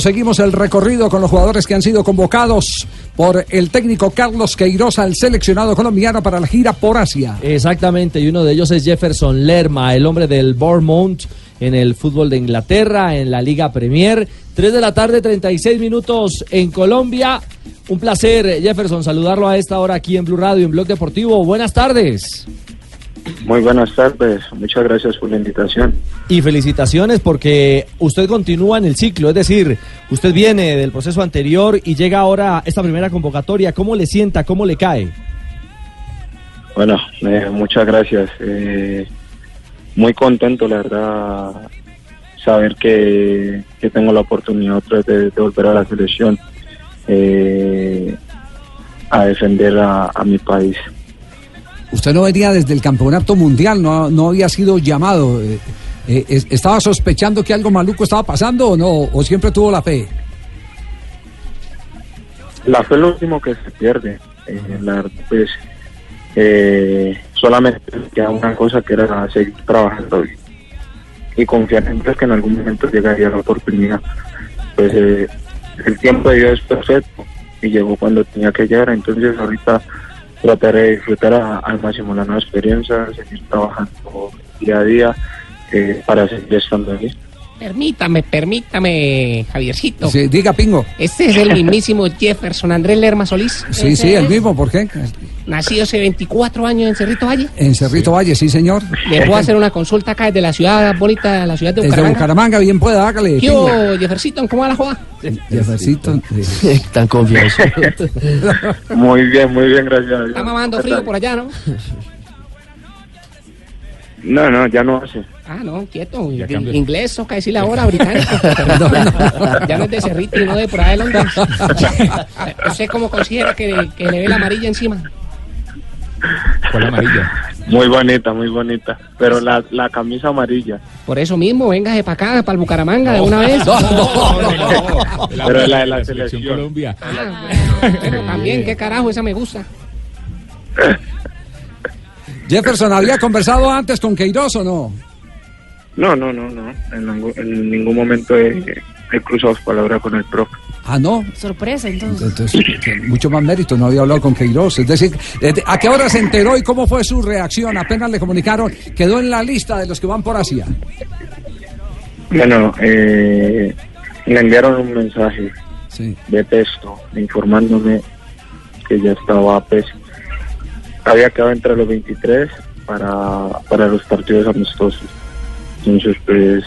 Seguimos el recorrido con los jugadores que han sido convocados por el técnico Carlos Queiroz al seleccionado colombiano para la gira por Asia. Exactamente, y uno de ellos es Jefferson Lerma, el hombre del Bournemouth en el fútbol de Inglaterra, en la Liga Premier. 3 de la tarde, 36 minutos en Colombia. Un placer, Jefferson, saludarlo a esta hora aquí en Blue Radio, en Blog Deportivo. Buenas tardes. Muy buenas tardes, muchas gracias por la invitación. Y felicitaciones porque usted continúa en el ciclo, es decir, usted viene del proceso anterior y llega ahora a esta primera convocatoria. ¿Cómo le sienta? ¿Cómo le cae? Bueno, eh, muchas gracias. Eh, muy contento, la verdad, saber que, que tengo la oportunidad otra vez de, de volver a la selección eh, a defender a, a mi país. Usted no venía desde el campeonato mundial, no, no había sido llamado. Eh, eh, es- ¿Estaba sospechando que algo maluco estaba pasando o no? ¿O siempre tuvo la fe? La fe es lo último que se pierde. Eh, la pues eh, solamente me queda una cosa que era seguir trabajando y, y confiar en que en algún momento llegaría la oportunidad. Pues el tiempo de Dios es perfecto y llegó cuando tenía que llegar. Entonces ahorita trataré de disfrutar al máximo la nueva experiencia, seguir trabajando día a día eh, para seguir estando ahí. Permítame, permítame, Javiercito. Sí, diga, Pingo. Este es el mismísimo Jefferson Andrés Lerma Solís. Sí, sí, el mismo, ¿por qué? Nacido hace 24 años en Cerrito Valle. En Cerrito Valle, sí, señor. Le puedo hacer una consulta acá desde la ciudad bonita, la ciudad de Desde Bucaramanga. Bucaramanga, bien pueda, hágale. ¿Qué Pingo. hubo, Jeffercito? ¿Cómo va la joda? Jeffercito. Tan confianza. Muy bien, muy bien, gracias. Está mamando frío por allá, ¿no? No, no, ya no hace. Ah, no, quieto. Inglés, toca decirle ahora, británico. ya no es de Cerrito y no de por ahí de Londres. ¿Usted cómo considera que, que le ve la amarilla encima? ¿Cuál amarilla? Muy bonita, muy bonita. Pero la, la camisa amarilla. Por eso mismo, véngase para acá, para el Bucaramanga de una vez. Pero la de la selección. Ah, pero también, qué carajo, esa me gusta. Jefferson, ¿había conversado antes con Queiroz o no? No, no, no, no. En, ningún- en ningún momento he, he cruzado palabras con el profe. Ah, no. Sorpresa, entonces. Entonces, mucho más mérito, no había hablado con Queiroz. Es decir, eh, ¿a qué hora se enteró y cómo fue su reacción? Apenas le comunicaron, quedó en la lista de los que van por Asia. Bueno, eh, me enviaron un mensaje Sí. de texto informándome que ya estaba, pues, había quedado entre los 23 para, para los partidos amistosos. Entonces, pues,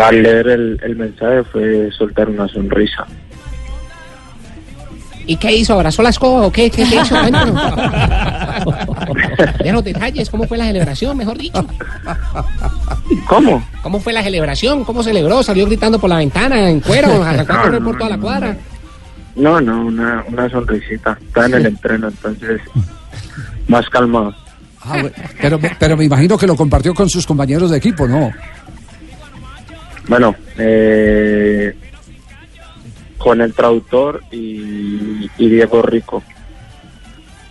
al leer el, el mensaje fue soltar una sonrisa. ¿Y qué hizo? ¿Abrazó la escoba o qué? ¿Qué, qué hizo? De los detalles, ¿cómo fue la celebración, mejor dicho? ¿Cómo? ¿Cómo fue la celebración? ¿Cómo celebró? ¿Salió gritando por la ventana, en cuero? ¿Arrancó a correr por toda la cuadra? No, no, una, una sonrisita. Estaba en el entreno, entonces, más calmado. Ah, bueno, pero, pero me imagino que lo compartió con sus compañeros de equipo, ¿no? Bueno, eh, con el traductor y, y Diego Rico.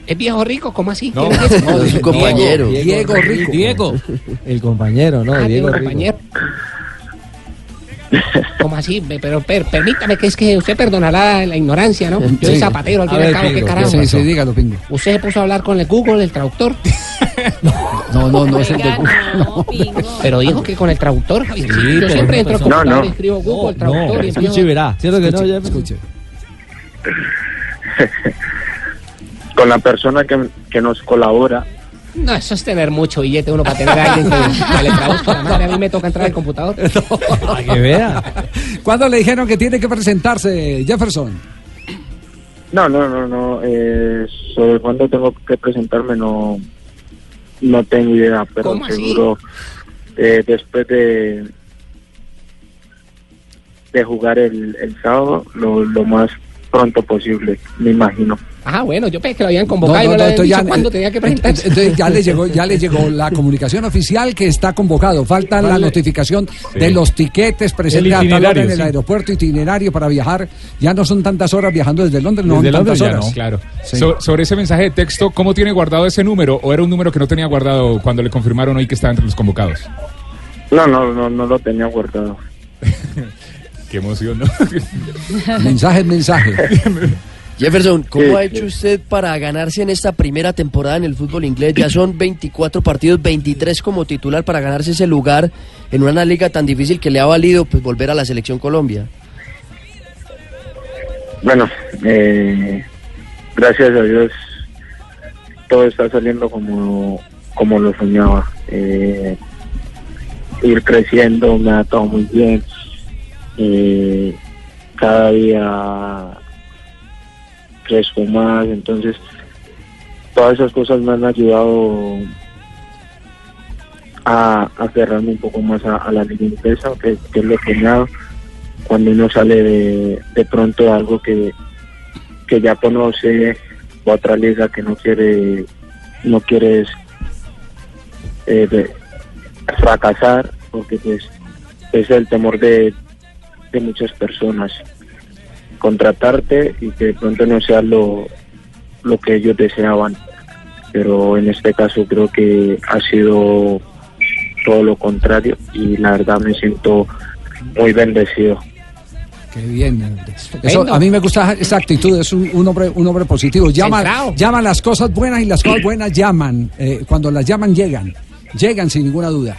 ¿Es viejo rico? ¿Cómo así? No, no, es un compañero. Diego Rico. Diego. El compañero, ¿no? Ah, Diego Diego, Rico. compañero. ¿Cómo así? Pe- Pero, per- permítame que es que usted perdonará la ignorancia, ¿no? Yo soy Sí. zapatero, al fin y al cabo, ¿qué Pingo, ¿qué carajo? Sí, sí, dígalo, Pingo. Usted se puso a hablar con el Google, el traductor, No, no, no es el de Oiga, no, Pingo. pero dijo que con el traductor, Javier. Sí, yo siempre no entro. No, computador no. y escribo Google, No, traductor, y escuche verá. ¿Cierto que no, Jefferson? escuche. Con la persona que, que nos colabora, No, eso es tener mucho billete uno para tener a alguien que, le traduzca la madre. A mí me toca entrar al computador. Para que vea. ¿Cuándo le dijeron que tiene que presentarse, Jefferson? no, no, no, no, eh, sobre cuándo tengo que presentarme no, no tengo idea, pero ¿Cómo así? seguro eh, después de de jugar el, el sábado lo, lo más pronto posible, me imagino. Ah, bueno, yo pensé que lo habían convocado y No, no, no, le no, habían entonces dicho ya- cuándo tenía que presentarse. Entonces ya le llegó, ya le llegó la comunicación oficial que está convocado. Falta la notificación de los tiquetes presentes en el sí. aeropuerto, itinerario para viajar. Ya no son tantas horas viajando desde Londres, no Desde son Londres tantas horas. no, claro. Sí. So- sobre ese mensaje de texto, ¿cómo tiene guardado ese número? ¿O era un número que no tenía guardado cuando le confirmaron hoy que estaba entre los convocados? No, no, no, no lo tenía guardado. Qué emoción, ¿no? Mensaje, mensaje. Jefferson, ¿cómo Sí, ha hecho sí. usted para ganarse en esta primera temporada en el fútbol inglés? Ya son 24 partidos, 23 como titular para ganarse ese lugar en una liga tan difícil que le ha valido pues volver a la selección Colombia. Bueno, eh, gracias a Dios todo está saliendo como, como lo soñaba. Eh, ir creciendo me ha estado muy bien. Eh, cada día crezco más, entonces todas esas cosas me han ayudado a aferrarme un poco más a, la inglesa, que, que es lo soñado cuando uno sale de, de pronto algo que, que ya conoce o otra liga que no quiere no quieres eh, de- fracasar porque pues es el temor de, de muchas personas contratarte y que de pronto no sea lo, lo que ellos deseaban pero en este caso creo que ha sido todo lo contrario y la verdad me siento muy bendecido Qué bien. Eso, a mí me gusta esa actitud, es un, un hombre un hombre positivo. Llama, llama las cosas buenas y las cosas buenas llaman. Eh, cuando las llaman, llegan. Llegan sin ninguna duda.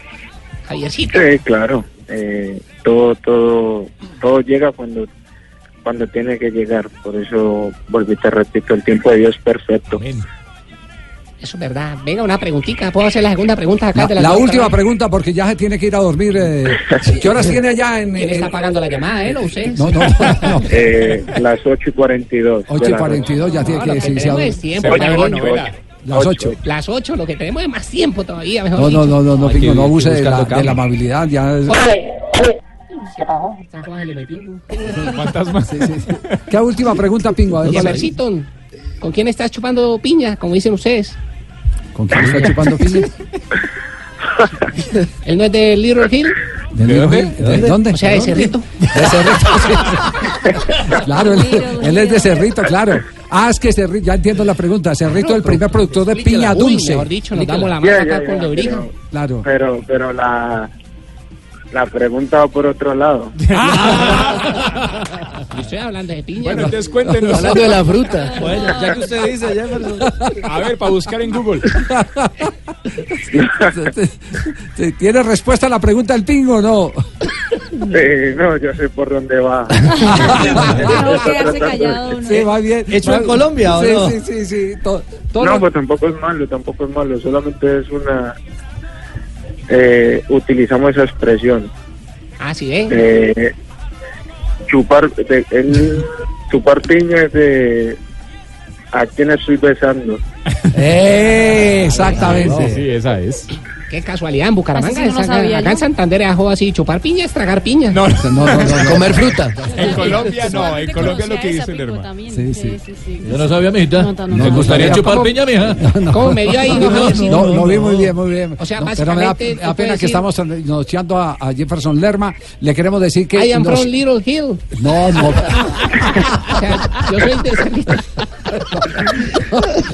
Javiercito. Sí, claro eh, todo, todo, todo llega cuando cuando tiene que llegar. Por eso, volví repito, el tiempo de Dios es perfecto. Eso es verdad. Venga, una preguntita. ¿Puedo hacer la segunda pregunta acá? De la, la última pregunta, porque ya se tiene que ir a dormir. Eh. ¿Qué horas tiene allá está pagando la llamada, él o usted? No, no, no. Eh, las 8 y 42. 8 y 42 ya tiene que las 8. Las 8, lo que tenemos es más tiempo todavía, mejor No, no, dicho. no, no, Pingo, no abuse de la, de la amabilidad. Ya es- Se apagó. Se le metió. Fantasma. ¿Qué última pregunta, Pingo? A ver, ¿con quién estás chupando piña, como dicen ustedes? ¿Con quién está chupando piña? ¿Él no es de Little Hill? ¿De, ¿De dónde? Hill? ¿De dónde? O sea, de Cerrito. De Cerrito, sí. Claro, él, él es de Cerrito, claro. Ah, es que Cerrito, ya entiendo la pregunta. Cerrito es el primer productor de piña Uy, dulce. mejor dicho, nos damos la mano acá ya, con pero, Claro. pero, pero la, la pregunta va por otro lado. Yo estoy hablando de piña. Bueno, ¿no? entonces cuéntenos. Hablando de la fruta. Bueno, ya que usted dice, Jefferson. A ver, para buscar en Google. ¿Tiene respuesta a la pregunta del Pingo o no? No, yo sé por dónde va. No, quedarse callado. ¿no? Sí, va bien. ¿Hecho Va- en Colombia o sí, no? Sí, sí, sí. No, lo- pues tampoco es malo, tampoco es malo, solamente es una... Eh, utilizamos esa expresión. Ah, sí, ¿eh? Eh, chupar, de, el, chupar piña es de... ¿A quién estoy besando? Eh, exactamente. Sí, esa es. Qué casualidad, en Bucaramanga. No lo acá, acá yo. en Santander ajo así, chupar piña es tragar piña. No, No, no, no, no. Comer fruta. en Colombia no, en Colombia lo conocía que dice Lerma. también. Sí, Sí, sí. sí, sí. Yo no sabía, mijita. No, no, no, ¿Me gustaría no, chupar ¿cómo? piña, mija? ¿Cómo me dio ahí? No, lo vi muy bien, muy bien. O sea, No, pero me da, básicamente, me da tú pena puedes que estamos anunciando a, a Jefferson Lerma. Le queremos decir que. I am nos- from Little Hill. No, no. O sea, yo soy de.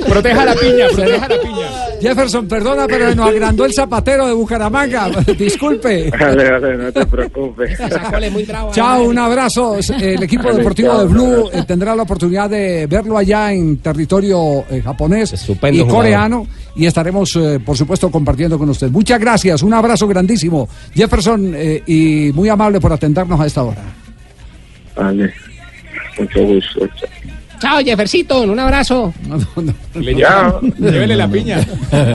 Proteja la piña, proteja la piña. Jefferson, perdona, pero nos agrandó el zapatero de Bucaramanga. Disculpe. Dale, dale, no te preocupes. Brava. Chao, un abrazo. El equipo Vale, deportivo de Blue eh, tendrá la oportunidad de verlo allá en territorio eh, japonés Estupendo y jugador. coreano y estaremos, eh, por supuesto, compartiendo con usted. Muchas gracias, un abrazo grandísimo, Jefferson, eh, y muy amable por atendernos a esta hora. Vale, mucho gusto. Chao, Jeffercito. Un abrazo. No, no, no. Le Llévele la piña.